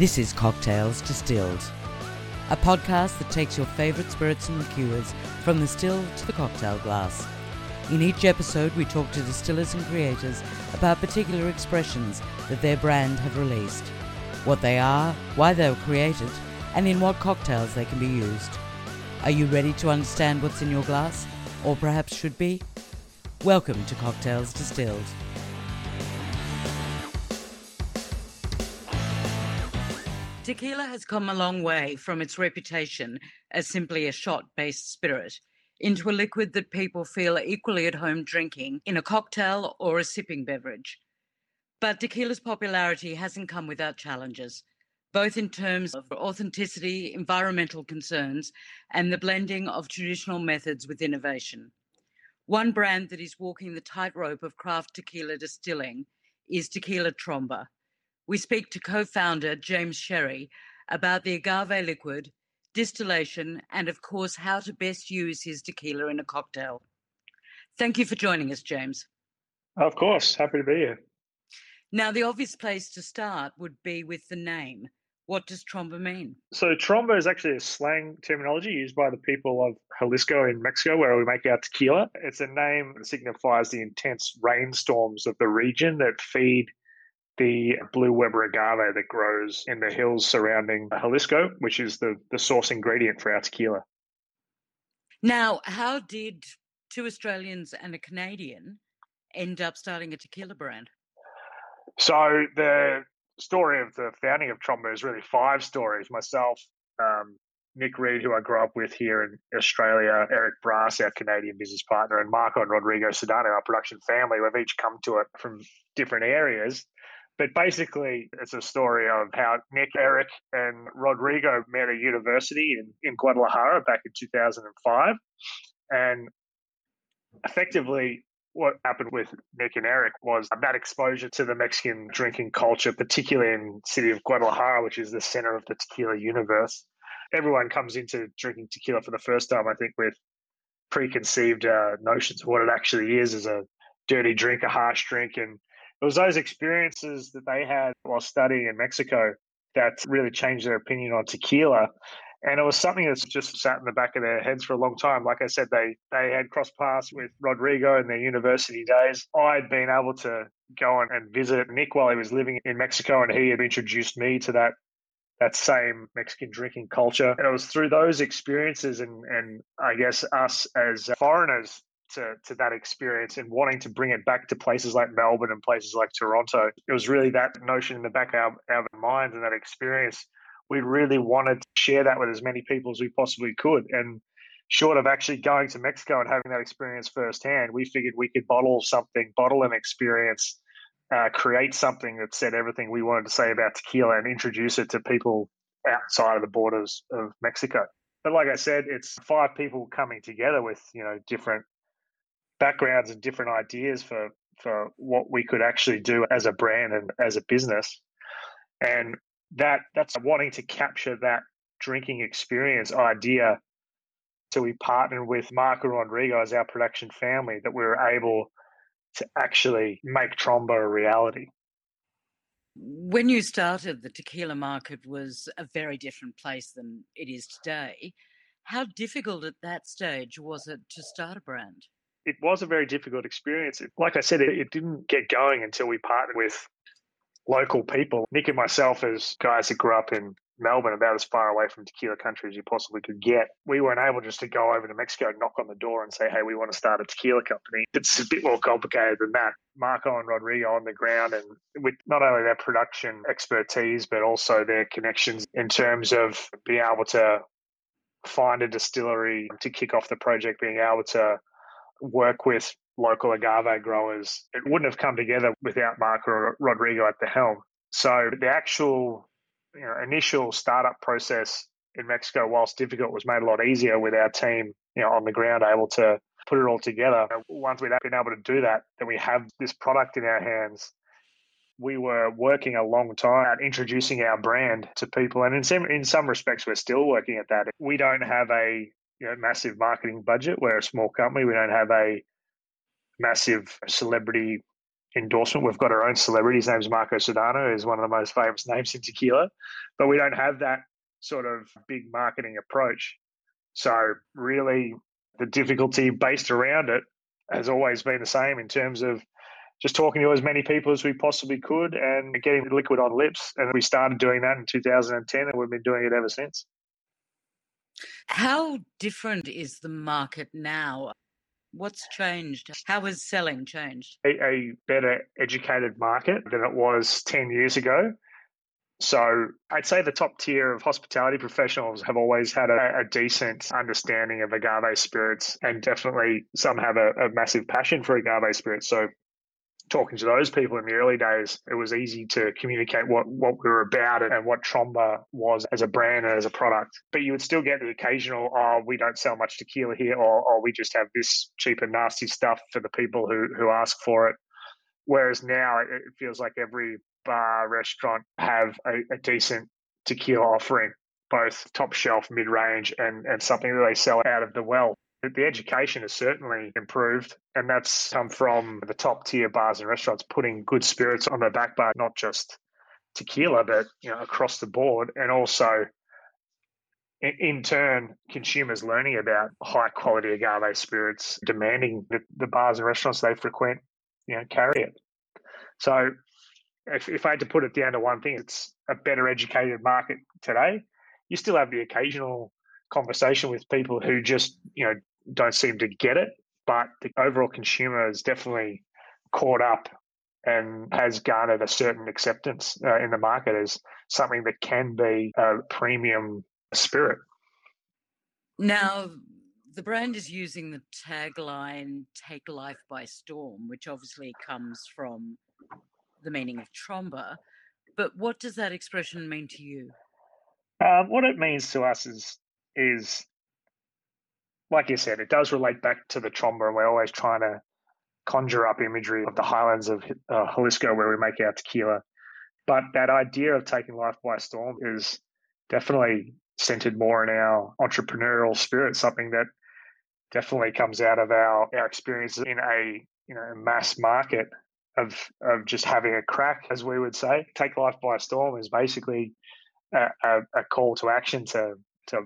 This is Cocktails Distilled, a podcast that takes your favourite spirits and liqueurs from the still to the cocktail glass. In each episode, we talk to distillers and creators about particular expressions that their brand have released, what they are, why they were created, and in what cocktails they can be used. Are you ready to understand what's in your glass, or perhaps should be? Welcome to Cocktails Distilled. Tequila has come a long way from its reputation as simply a shot based spirit into a liquid that people feel equally at home drinking in a cocktail or a sipping beverage. But tequila's popularity hasn't come without challenges, both in terms of authenticity, environmental concerns, and the blending of traditional methods with innovation. One brand that is walking the tightrope of craft tequila distilling is Tequila Tromba we speak to co founder James Sherry about the agave liquid, distillation, and of course, how to best use his tequila in a cocktail. Thank you for joining us, James. Of course, happy to be here. Now, the obvious place to start would be with the name. What does tromba mean? So, tromba is actually a slang terminology used by the people of Jalisco in Mexico, where we make our tequila. It's a name that signifies the intense rainstorms of the region that feed the blue Weber agave that grows in the hills surrounding Jalisco, which is the, the source ingredient for our tequila. Now, how did two Australians and a Canadian end up starting a tequila brand? So, the story of the founding of Tromba is really five stories. Myself, um, Nick Reed, who I grew up with here in Australia, Eric Brass, our Canadian business partner, and Marco and Rodrigo Sedano, our production family, we've each come to it from different areas. But basically, it's a story of how Nick, Eric, and Rodrigo met at university in, in Guadalajara back in 2005. And effectively, what happened with Nick and Eric was that exposure to the Mexican drinking culture, particularly in city of Guadalajara, which is the center of the tequila universe. Everyone comes into drinking tequila for the first time, I think, with preconceived uh, notions of what it actually is as a dirty drink, a harsh drink, and it was those experiences that they had while studying in Mexico that really changed their opinion on tequila. And it was something that's just sat in the back of their heads for a long time. Like I said, they they had crossed paths with Rodrigo in their university days. I'd been able to go and visit Nick while he was living in Mexico, and he had introduced me to that that same Mexican drinking culture. And it was through those experiences and and I guess us as foreigners to, to that experience and wanting to bring it back to places like Melbourne and places like Toronto. It was really that notion in the back of our, our minds and that experience. We really wanted to share that with as many people as we possibly could. And short of actually going to Mexico and having that experience firsthand, we figured we could bottle something, bottle an experience, uh, create something that said everything we wanted to say about tequila and introduce it to people outside of the borders of Mexico. But like I said, it's five people coming together with you know different backgrounds and different ideas for for what we could actually do as a brand and as a business and that that's wanting to capture that drinking experience idea so we partnered with Marco Rodrigo as our production family that we were able to actually make Tromba a reality. When you started, the tequila market was a very different place than it is today. How difficult at that stage was it to start a brand? It was a very difficult experience. Like I said, it, it didn't get going until we partnered with local people. Nick and myself, as guys that grew up in Melbourne, about as far away from tequila country as you possibly could get, we weren't able just to go over to Mexico, knock on the door, and say, "Hey, we want to start a tequila company." It's a bit more complicated than that. Marco and Rodrigo on the ground, and with not only their production expertise, but also their connections in terms of being able to find a distillery to kick off the project, being able to work with local agave growers. It wouldn't have come together without Marco Rodrigo at the helm. So the actual you know, initial startup process in Mexico, whilst difficult, was made a lot easier with our team you know, on the ground able to put it all together. Once we'd been able to do that, then we have this product in our hands. We were working a long time at introducing our brand to people, and in some in some respects, we're still working at that. We don't have a you know, massive marketing budget. We're a small company. We don't have a massive celebrity endorsement. We've got our own celebrity. His name's Marco Sedano, is one of the most famous names in tequila, but we don't have that sort of big marketing approach. So really, the difficulty based around it has always been the same in terms of just talking to as many people as we possibly could and getting the liquid on lips. And we started doing that in 2010, and we've been doing it ever since. How different is the market now? What's changed? How has selling changed? A, a, better educated market than it was 10 years ago. So I'd say the top tier of hospitality professionals have always had a, a decent understanding of agave spirits, and definitely some have a, a massive passion for agave spirits. So talking to those people in the early days, it was easy to communicate what, what we were about and what Tromba was as a brand and as a product. But you would still get the occasional, oh, we don't sell much tequila here, or, oh, we just have this cheap and nasty stuff for the people who, who ask for it. Whereas now it feels like every bar, restaurant have a, a decent tequila offering, both top shelf, mid range, and, and something that they sell out of the well the education has certainly improved, and that's come from the top tier bars and restaurants putting good spirits on their back bar, not just tequila, but you know across the board, and also in, turn consumers learning about high quality agave spirits, demanding that the bars and restaurants they frequent, you know, carry it. So, if, if I had to put it down to one thing, it's a better educated market today. You still have the occasional conversation with people who just you know don't seem to get it, but the overall consumer is definitely caught up and has garnered a certain acceptance uh, in the market as something that can be a premium spirit. Now, the brand is using the tagline "Take Life by Storm," which obviously comes from the meaning of tromba. But what does that expression mean to you? Um, what it means to us is is like you said, it does relate back to the Tromba, and we're always trying to conjure up imagery of the highlands of uh, Jalisco where we make our tequila. But that idea of taking life by storm is definitely centered more in our entrepreneurial spirit, something that definitely comes out of our, our experience in a you know mass market of of just having a crack, as we would say. Take life by storm is basically a, a, a call to action to to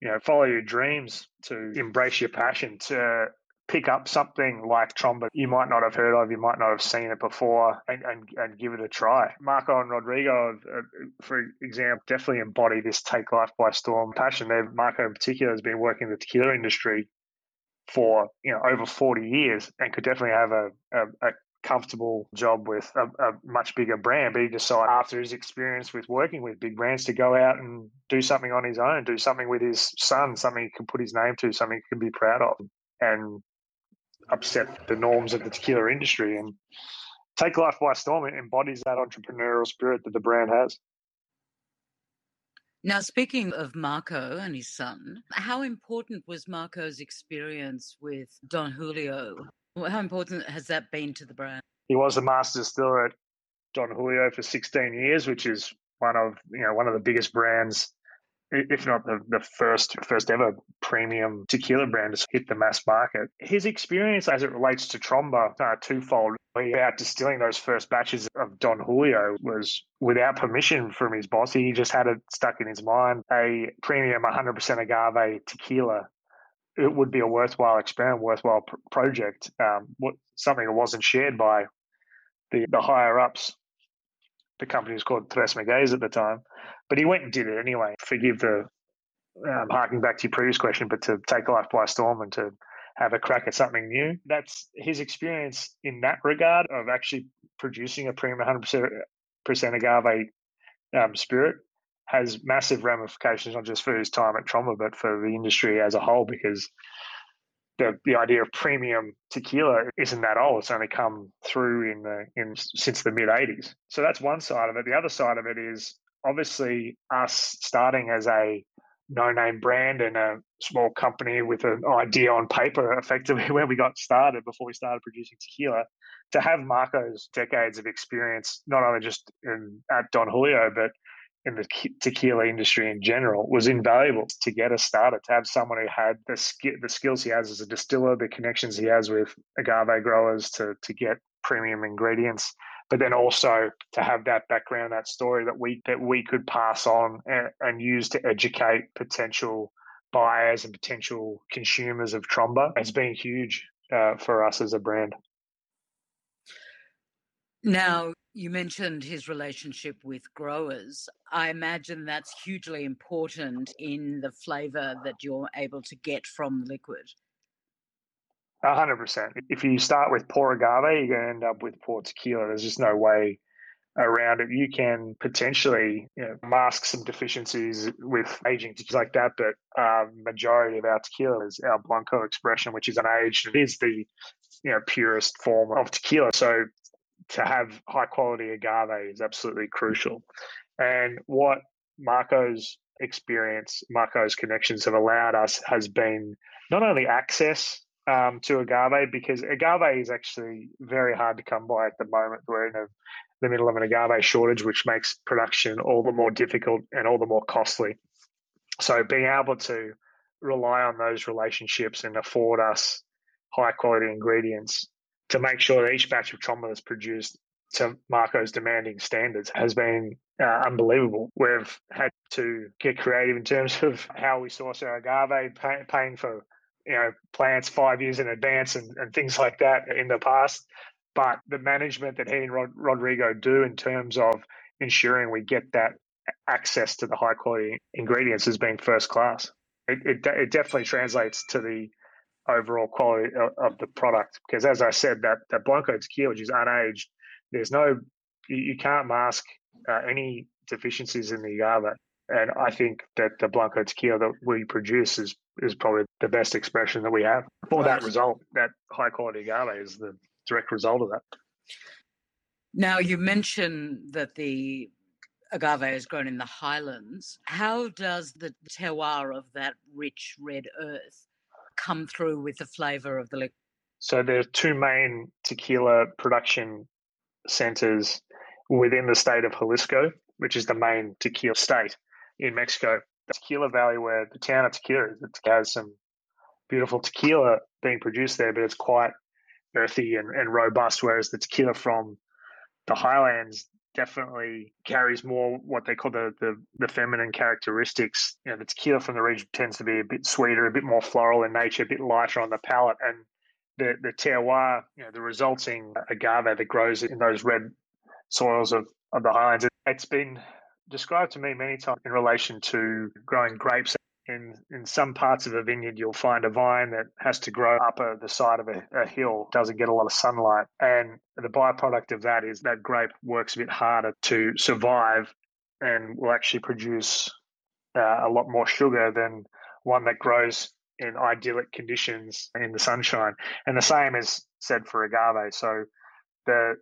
you know, follow your dreams, to embrace your passion, to pick up something like Tromba you might not have heard of, you might not have seen it before, and, and, and give it a try. Marco and Rodrigo, for example, definitely embody this take life by storm passion. They've, Marco in particular has been working in the tequila industry for you know over 40 years and could definitely have a, a, a comfortable job with a, a, much bigger brand, but he decided after his experience with working with big brands to go out and do something on his own, do something with his son, something he can put his name to, something he can be proud of, and upset the norms of the tequila industry. And Take Life by Storm It embodies that entrepreneurial spirit that the brand has. Now, speaking of Marco and his son, how important was Marco's experience with Don Julio how important has that been to the brand? He was a master distiller at Don Julio for 16 years, which is one of you know one of the biggest brands, if not the, the first first ever premium tequila brand to hit the mass market. His experience as it relates to Tromba uh, twofold. About distilling those first batches of Don Julio was without permission from his boss. He just had it stuck in his mind. A premium 100% agave tequila it would be a worthwhile experiment, worthwhile pr- project. Um, what, something that wasn't shared by the, the higher ups. The company was called Tres at the time, but he went and did it anyway. Forgive the um, harking back to your previous question, but to take life by storm and to have a crack at something new. That's his experience in that regard of actually producing a premium 100% agave um, spirit has massive ramifications, not just for his time at Tromba, but for the industry as a whole, because the the idea of premium tequila isn't that old. It's only come through in the in since the mid '80s. So that's one side of it. The other side of it is obviously us starting as a no-name brand and a small company with an idea on paper, effectively where we got started before we started producing tequila. To have Marco's decades of experience, not only just in, at Don Julio, but in the tequila industry in general was invaluable to get us started. To have someone who had the sk- the skills he has as a distiller, the connections he has with agave growers to to get premium ingredients, but then also to have that background, that story that we that we could pass on and, and use to educate potential buyers and potential consumers of Tromba has been huge uh, for us as a brand. Now, you mentioned his relationship with growers. I imagine that's hugely important in the flavor that you're able to get from the liquid. A hundred percent. If you start with poor agave, you're going to end up with poor tequila. There's just no way around it. You can potentially you know, mask some deficiencies with aging like that, but uh, majority of our tequila is our Blanco expression, which is unaged. It is the you know purest form of tequila. So to have high quality agave is absolutely crucial. And what Marco's experience, Marco's connections have allowed us has been not only access um, to agave because agave is actually very hard to come by at the moment. We're in a, the middle of an agave shortage, which makes production all the more difficult and all the more costly. So being able to rely on those relationships and afford us high quality ingredients to make sure that each batch of Tromba is produced to Marco's demanding standards has been uh, unbelievable. We've had to get creative in terms of how we source our agave, pay, paying for you know plants five years in advance and, and things like that in the past. But the management that he and Rod, Rodrigo do in terms of ensuring we get that access to the high quality ingredients has been first class. It, it, it definitely translates to the overall quality of, the product. Because as I said, that that Blanco tequila, which is unaged, there's no you, you can't mask uh, any deficiencies in the agave. And I think that the Blanco tequila that we produce is is probably the best expression that we have for that result. That high quality agave is the direct result of that. Now you mentioned that the agave is grown in the highlands. How does the terroir of that rich red earth come through with the flavor of the liquor? So there are two main tequila production centers within the state of Jalisco, which is the main tequila state in Mexico. The Tequila Valley, where the town of Tequila is, it has some beautiful tequila being produced there, but it's quite earthy and, and robust, whereas the tequila from the highlands definitely carries more what they call the, the, the feminine characteristics. You know, the tequila from the region tends to be a bit sweeter, a bit more floral in nature, a bit lighter on the palate, and the the terroir, you know, the resulting agave that grows in those red soils of, of the highlands. It's been described to me many times in relation to growing grapes in in some parts of a vineyard you'll find a vine that has to grow up a, the side of a, a, hill doesn't get a lot of sunlight. And the byproduct of that is that grape works a bit harder to survive and will actually produce uh, a lot more sugar than one that grows in idyllic conditions in the sunshine. And the same is said for agave. So the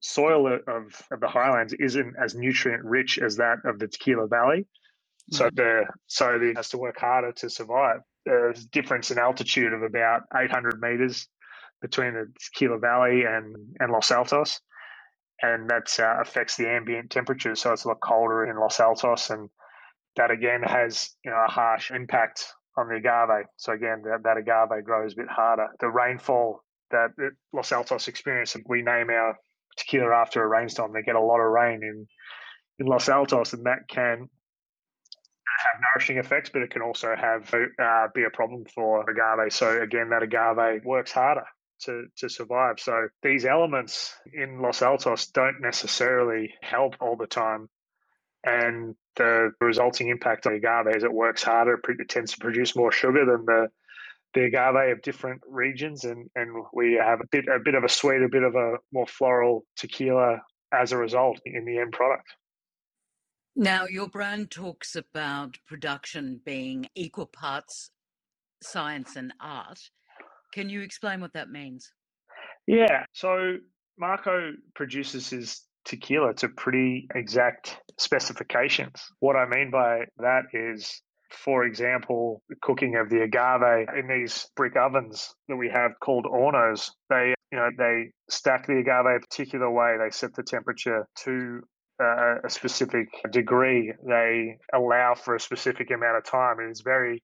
soil of, of the highlands isn't as nutrient rich as that of the tequila valley so the so it has to work harder to survive. There's a difference in altitude of about 800 meters between the Tequila Valley and, and Los Altos, and that uh, affects the ambient temperature. So it's a lot colder in Los Altos, and that again has you know a harsh impact on the agave. So again, that, that agave grows a bit harder. The rainfall that Los Altos experience, we name our tequila after a rainstorm. They get a lot of rain in in Los Altos, and that can have nourishing effects, but it can also have uh, be a problem for agave. So again, that agave works harder to to survive. So these elements in Los Altos don't necessarily help all the time, and the resulting impact on agave is it works harder. It tends to produce more sugar than the the agave of different regions, and and we have a bit a bit of a sweet, a bit of a more floral tequila as a result in the end product. Now, your brand talks about production being equal parts science and art. Can you explain what that means? Yeah. So, Marco produces his tequila to pretty exact specifications. What I mean by that is, for example, the cooking of the agave in these brick ovens that we have called hornos. They, you know, they stack the agave a particular way. They set the temperature to uh, a specific degree, they allow for a specific amount of time. And It is very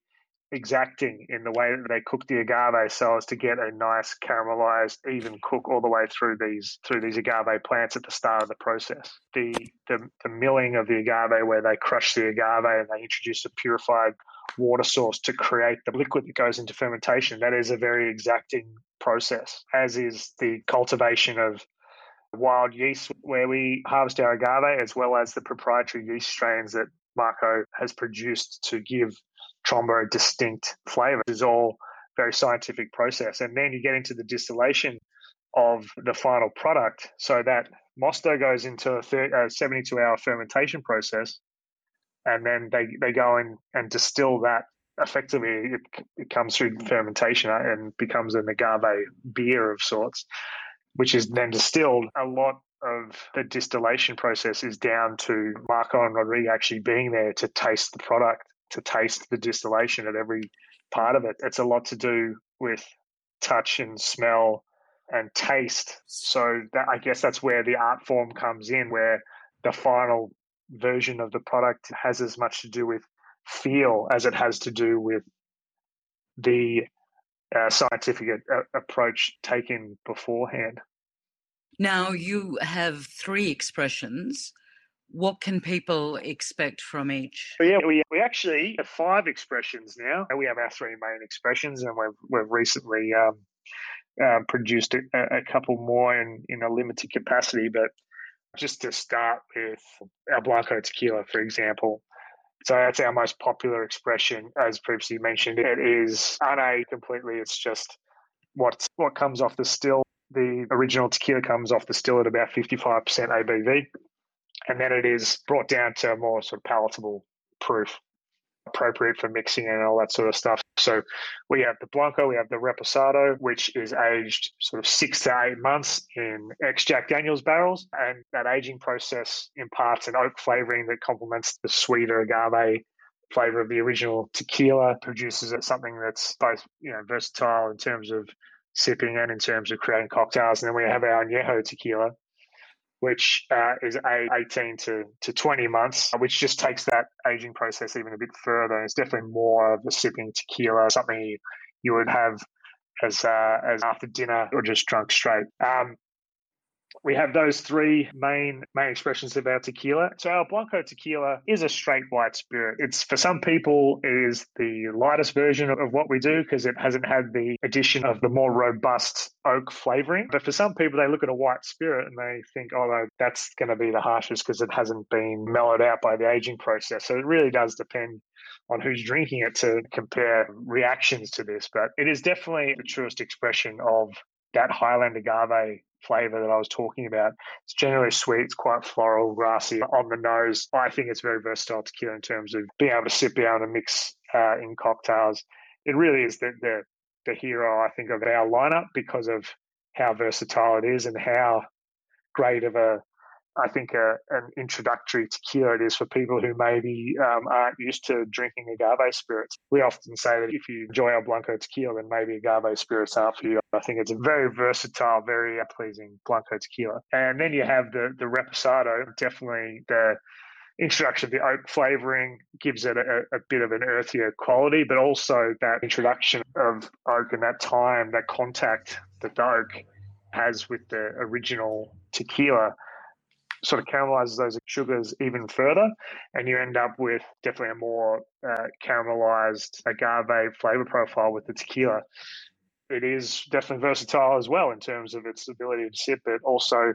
exacting in the way that they cook the agave so as to get a nice caramelized even cook all the way through these through these agave plants at the start of the process the the, the milling of the agave where they crush the agave and they introduce a purified water source to create the liquid that goes into fermentation that is a very exacting process as is the cultivation of wild yeast where we harvest our agave as well as the proprietary yeast strains that Marco has produced to give Tromba a distinct flavor. Is all very scientific process. And then you get into the distillation of the final product. So that Mosto goes into a 72 hour fermentation process. And then they, they go in and distill that effectively. It, it comes through fermentation uh, and becomes an agave beer of sorts, which is then distilled. A lot of the distillation process is down to Marco and Rodrigo actually being there to taste the product to taste the distillation at every part of it. It's a lot to do with touch and smell and taste. So that, I guess that's where the art form comes in, where the final version of the product has as much to do with feel as it has to do with the uh, scientific a- approach taken beforehand. Now you have three expressions what can people expect from each? Yeah, we, we actually have five expressions now. We have our three main expressions, and we've, we've recently um, uh, produced a, a, couple more in, in a limited capacity. But just to start with our Blanco tequila, for example. So that's our most popular expression, as previously mentioned. It is unaged completely. It's just what what comes off the still. The original tequila comes off the still at about 55% ABV and then it is brought down to a more sort of palatable proof appropriate for mixing and all that sort of stuff. So we have the Blanco, we have the Reposado, which is aged sort of six to eight months in ex Jack Daniels barrels. And that aging process imparts an oak flavoring that complements the sweeter agave flavor of the original tequila, produces it something that's both, you know, versatile in terms of sipping and in terms of creating cocktails. And then we have our Añejo tequila, which uh, is a 18 to, to 20 months, which just takes that aging process even a bit further. It's definitely more of a sipping tequila, something you, you would have as uh, as after dinner or just drunk straight. Um, we have those three main main expressions of our tequila. So our Blanco tequila is a straight white spirit. It's for some people it is the lightest version of what we do because it hasn't had the addition of the more robust oak flavoring. But for some people they look at a white spirit and they think, oh, that's going to be the harshest because it hasn't been mellowed out by the aging process. So it really does depend on who's drinking it to compare reactions to this. But it is definitely the truest expression of that Highland agave flavor that I was talking about. It's generally sweet, it's quite floral, grassy on the nose. I think it's very versatile tequila in terms of being able to sit down and mix uh, in cocktails. It really is the, the the hero, I think, of our lineup because of how versatile it is and how great of a I think, a, an introductory tequila it is for people who maybe um, aren't used to drinking agave spirits. We often say that if you enjoy our Blanco tequila, then maybe agave spirits aren't for you. I think it's a very versatile, very pleasing Blanco tequila. And then you have the, the Reposado, definitely the introduction of the oak flavoring gives it a, a, bit of an earthier quality, but also that introduction of oak and that time, that contact that the oak has with the original tequila sort of caramelizes those sugars even further, and you end up with definitely a more uh, caramelized agave flavor profile with the tequila. It is definitely versatile as well in terms of its ability to sip, but also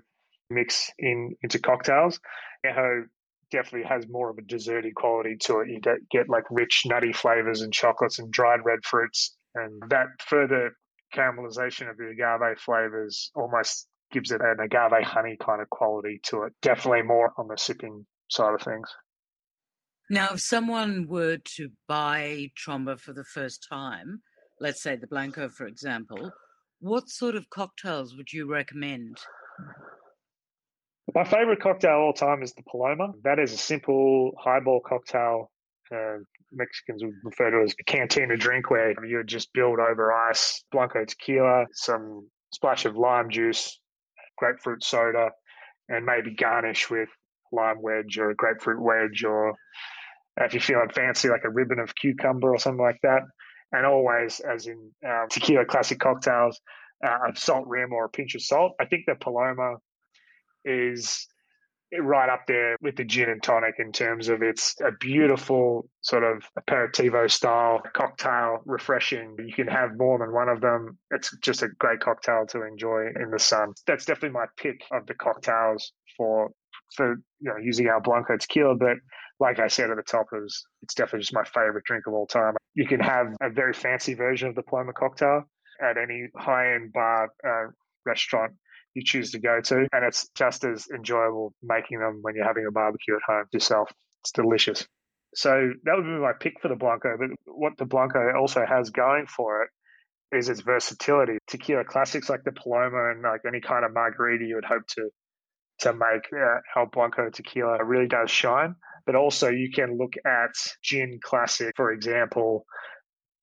mix in into cocktails. Añejo definitely has more of a desserty quality to it. You get, get like rich nutty flavors and chocolates and dried red fruits, and that further caramelization of the agave flavors almost gives it an agave honey kind of quality to it. Definitely more on the sipping side of things. Now, if someone were to buy Tromba for the first time, let's say the Blanco, for example, what sort of cocktails would you recommend? My favorite cocktail all time is the Paloma. That is a simple highball cocktail. Uh, Mexicans would refer to it as a cantina drink, where you would just build over ice, Blanco tequila, some splash of lime juice, grapefruit soda, and maybe garnish with lime wedge or a grapefruit wedge, or if you're feeling fancy, like a ribbon of cucumber or something like that. And always, as in um, tequila classic cocktails, uh, a salt rim or a pinch of salt. I think the Paloma is right up there with the gin and tonic in terms of it's a beautiful sort of aperitivo style cocktail, refreshing. You can have more than one of them. It's just a great cocktail to enjoy in the sun. That's definitely my pick of the cocktails for for you know using our Blanco tequila, but like I said at the top, it was, it's definitely just my favorite drink of all time. You can have a very fancy version of the Paloma cocktail at any high end bar uh, restaurant you choose to go to. And it's just as enjoyable making them when you're having a barbecue at home yourself. It's delicious. So that would be my pick for the Blanco. But what the Blanco also has going for it is its versatility. Tequila classics like the Paloma and like any kind of margarita you would hope to to make uh, El Blanco tequila really does shine. But also you can look at gin classic, for example.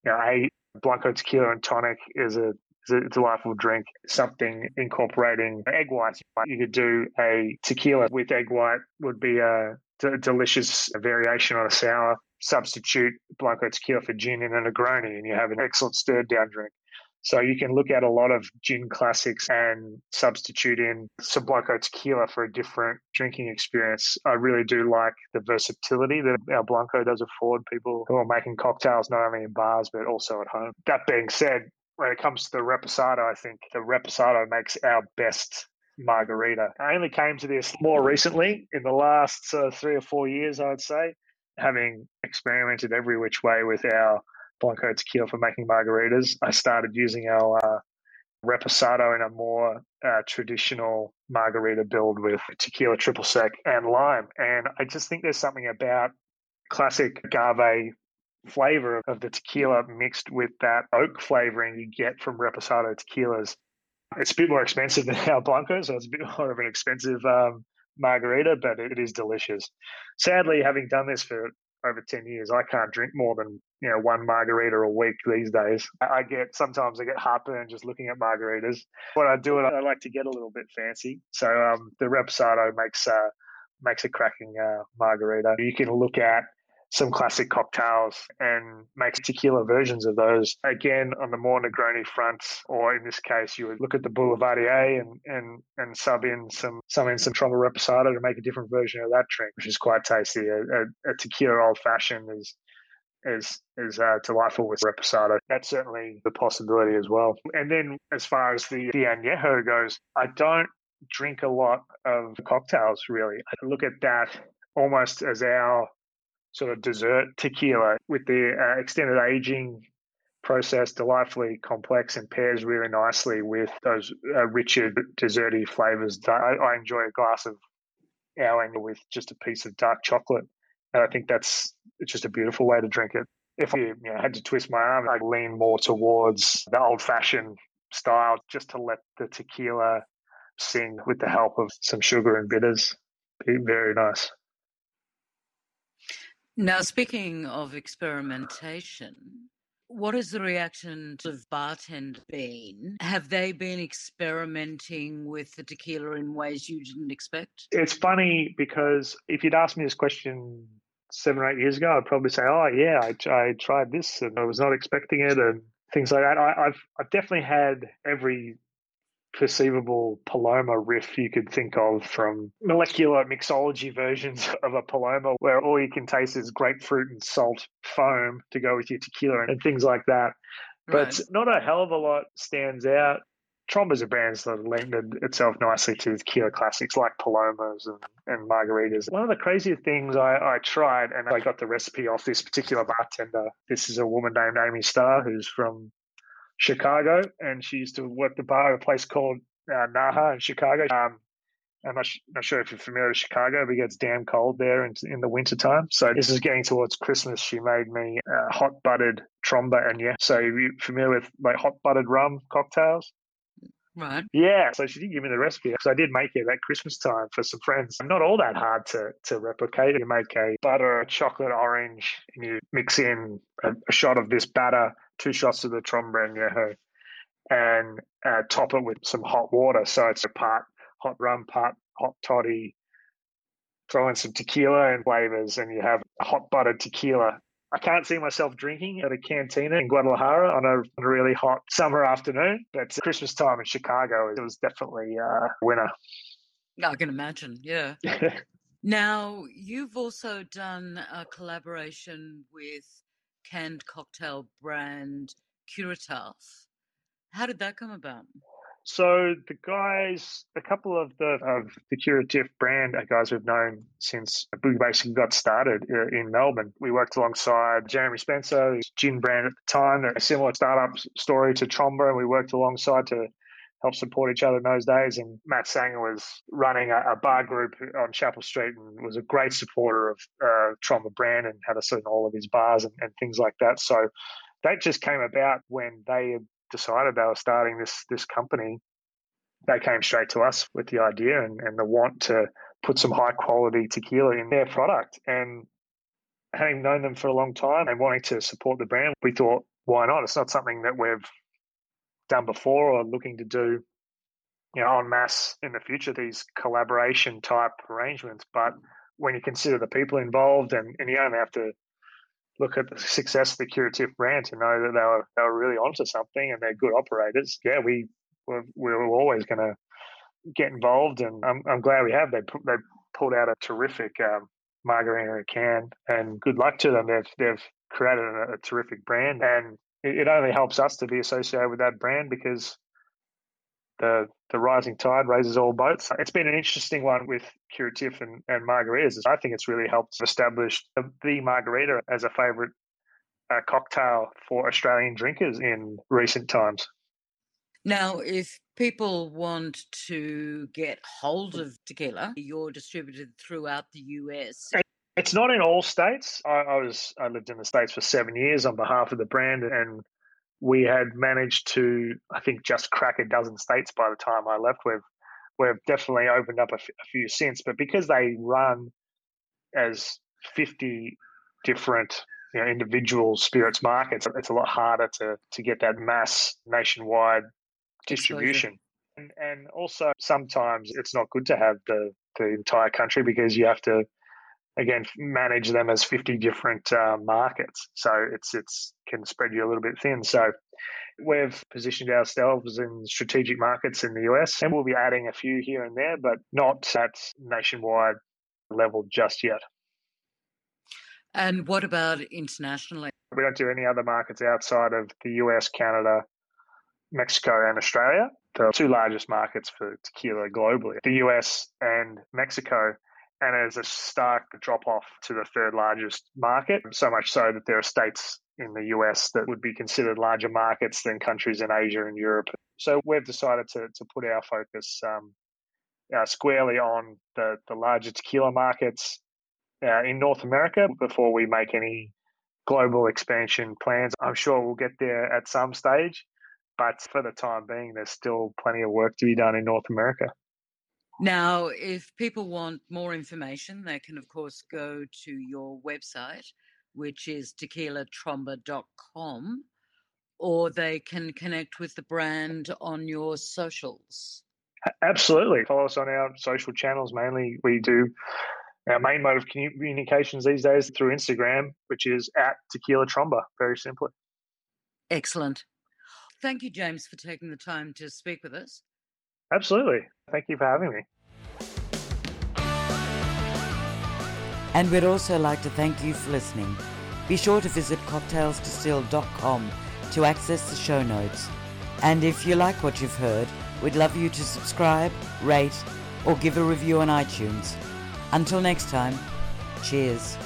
You know, a Blanco tequila and tonic is a it's a delightful drink. Something incorporating egg whites. You could do a tequila with egg white would be a d- delicious variation on a sour. Substitute Blanco tequila for gin in a Negroni, and you have an excellent stirred down drink. So you can look at a lot of gin classics and substitute in some Blanco tequila for a different drinking experience. I really do like the versatility that our Blanco does afford people who are making cocktails not only in bars but also at home. That being said, when it comes to the reposado, I think the reposado makes our best margarita. I only came to this more recently in the last uh, three or four years, I'd say, having experimented every which way with our Blanco tequila for making margaritas. I started using our uh, reposado in a more uh, traditional margarita build with tequila triple sec and lime. And I just think there's something about classic agave flavor of the tequila mixed with that oak flavoring you get from reposado tequilas. It's a bit more expensive than our Blanco, so it's a bit more of an expensive um, margarita, but it is delicious. Sadly, having done this for over 10 years, I can't drink more than you know one margarita a week these days. I get sometimes I get heartburn just looking at margaritas. When I do it, I like to get a little bit fancy. So um, the reposado makes uh, makes a cracking uh, margarita. You can look at some classic cocktails and make tequila versions of those. Again, on the more Negroni front, or in this case, you would look at the Boulevardier and and and sub in some some in some Tromba Reposado to make a different version of that drink, which is quite tasty. A, a, a tequila old fashioned is is is uh, delightful with reposado. That's certainly the possibility as well. And then as far as the the añejo goes, I don't drink a lot of cocktails really. I look at that almost as our sort of dessert tequila with the uh, extended aging process, delightfully complex and pairs really nicely with those uh, richer desserty flavors. I, I, enjoy a glass of our with just a piece of dark chocolate, and I think that's it's just a beautiful way to drink it. If I you know, had to twist my arm, I'd lean more towards the old-fashioned style, just to let the tequila sing with the help of some sugar and bitters. Be very nice. Now, speaking of experimentation, what has the reaction of bartenders been? Have they been experimenting with the tequila in ways you didn't expect? It's funny because if you'd asked me this question seven or eight years ago, I'd probably say, "Oh yeah, I, I tried this and I was not expecting it," and things like that. I, have I've definitely had every perceivable Paloma riff you could think of from molecular mixology versions of a Paloma, where all you can taste is grapefruit and salt foam to go with your tequila and things like that. But right. not a hell of a lot stands out. Tromba's a brand that lended itself nicely to tequila classics like Palomas and, and margaritas. One of the crazier things I, I tried, and I got the recipe off this particular bartender. This is a woman named Amy Starr, who's from Chicago, and she used to work the bar at a place called uh, Naha in Chicago. Um, I'm not, not, sure if you're familiar with Chicago, but it gets damn cold there in, in the wintertime. So this is getting towards Christmas. She made me uh, hot buttered tromba and yeah. So you familiar with like hot buttered rum cocktails? Right. Yeah. So she did give me the recipe because I did make it at Christmas time for some friends. Not all that hard to, to replicate. You make a butter, a chocolate orange, and you mix in a, a shot of this batter two shots of the Tromba Añejo and uh, top it with some hot water. So it's a part hot rum, part hot toddy, throw in some tequila and flavors, and you have hot buttered tequila. I can't see myself drinking at a cantina in Guadalajara on a, on a really hot summer afternoon, but Christmas time in Chicago, it was definitely a winner. I can imagine, yeah. now, you've also done a collaboration with canned cocktail brand Curatif. How did that come about? So the guys, a couple of the of the Curatif brand are guys we've known since we basically got started uh, in Melbourne. We worked alongside Jeremy Spencer, gin brand at the time. a similar startup story to Tromba, and we worked alongside to help support each other in those days. And Matt Sanger was running a, a bar group on Chapel Street and was a great supporter of uh, Tromba brand and had us in all of his bars and, and things like that. So that just came about when they decided they were starting this this company, they came straight to us with the idea and, and the want to put some high quality tequila in their product. And having known them for a long time and wanting to support the brand, we thought, why not? It's not something that we've done before or looking to do, you know, en masse in the future, these collaboration type arrangements. But when you consider the people involved and, and you only have to look at the success of the Curatif brand to know that they were they were really onto something and they're good operators. Yeah, we were, we were always going to get involved, and I'm I'm glad we have. They they pulled out a terrific um, margarita can, and good luck to them. They've they've created a, a terrific brand, and it, it only helps us to be associated with that brand because the the rising tide raises all boats. It's been an interesting one with Curatif and, and margaritas. I think it's really helped establish the, the margarita as a favourite uh, cocktail for Australian drinkers in recent times. Now, if people want to get hold of tequila, you're distributed throughout the US. It's not in all states. I, I was I lived in the states for seven years on behalf of the brand, and we had managed to, I think, just crack a dozen states by the time I left. We've we've definitely opened up a, f- a few since, but because they run as fifty different you know, individual spirits markets, it's a lot harder to to get that mass nationwide distribution. And, and also sometimes it's not good to have the the entire country because you have to again manage them as 50 different uh, markets. So it's it's can spread you a little bit thin. So we've positioned ourselves in strategic markets in the US and we'll be adding a few here and there but not at nationwide level just yet. And what about internationally? We don't do any other markets outside of the US Canada Mexico and Australia. The two largest markets for tequila globally the US and Mexico and there's a stark drop off to the third largest market, so much so that there are states in the US that would be considered larger markets than countries in Asia and Europe. So we've decided to, to put our focus um, uh, squarely on the, the larger tequila markets uh, in North America before we make any global expansion plans. I'm sure we'll get there at some stage, but for the time being, there's still plenty of work to be done in North America. Now, if people want more information, they can, of course, go to your website, which is tequilatromba.com, or they can connect with the brand on your socials. Absolutely. Follow us on our social channels. Mainly, we do our main mode of communications these days through Instagram, which is at Tequila Tromba, very simply. Excellent. Thank you, James, for taking the time to speak with us. Absolutely. Thank you for having me. And we'd also like to thank you for listening. Be sure to visit cocktailsdistilled.com to access the show notes. And if you like what you've heard, we'd love you to subscribe, rate, or give a review on iTunes. Until next time, cheers.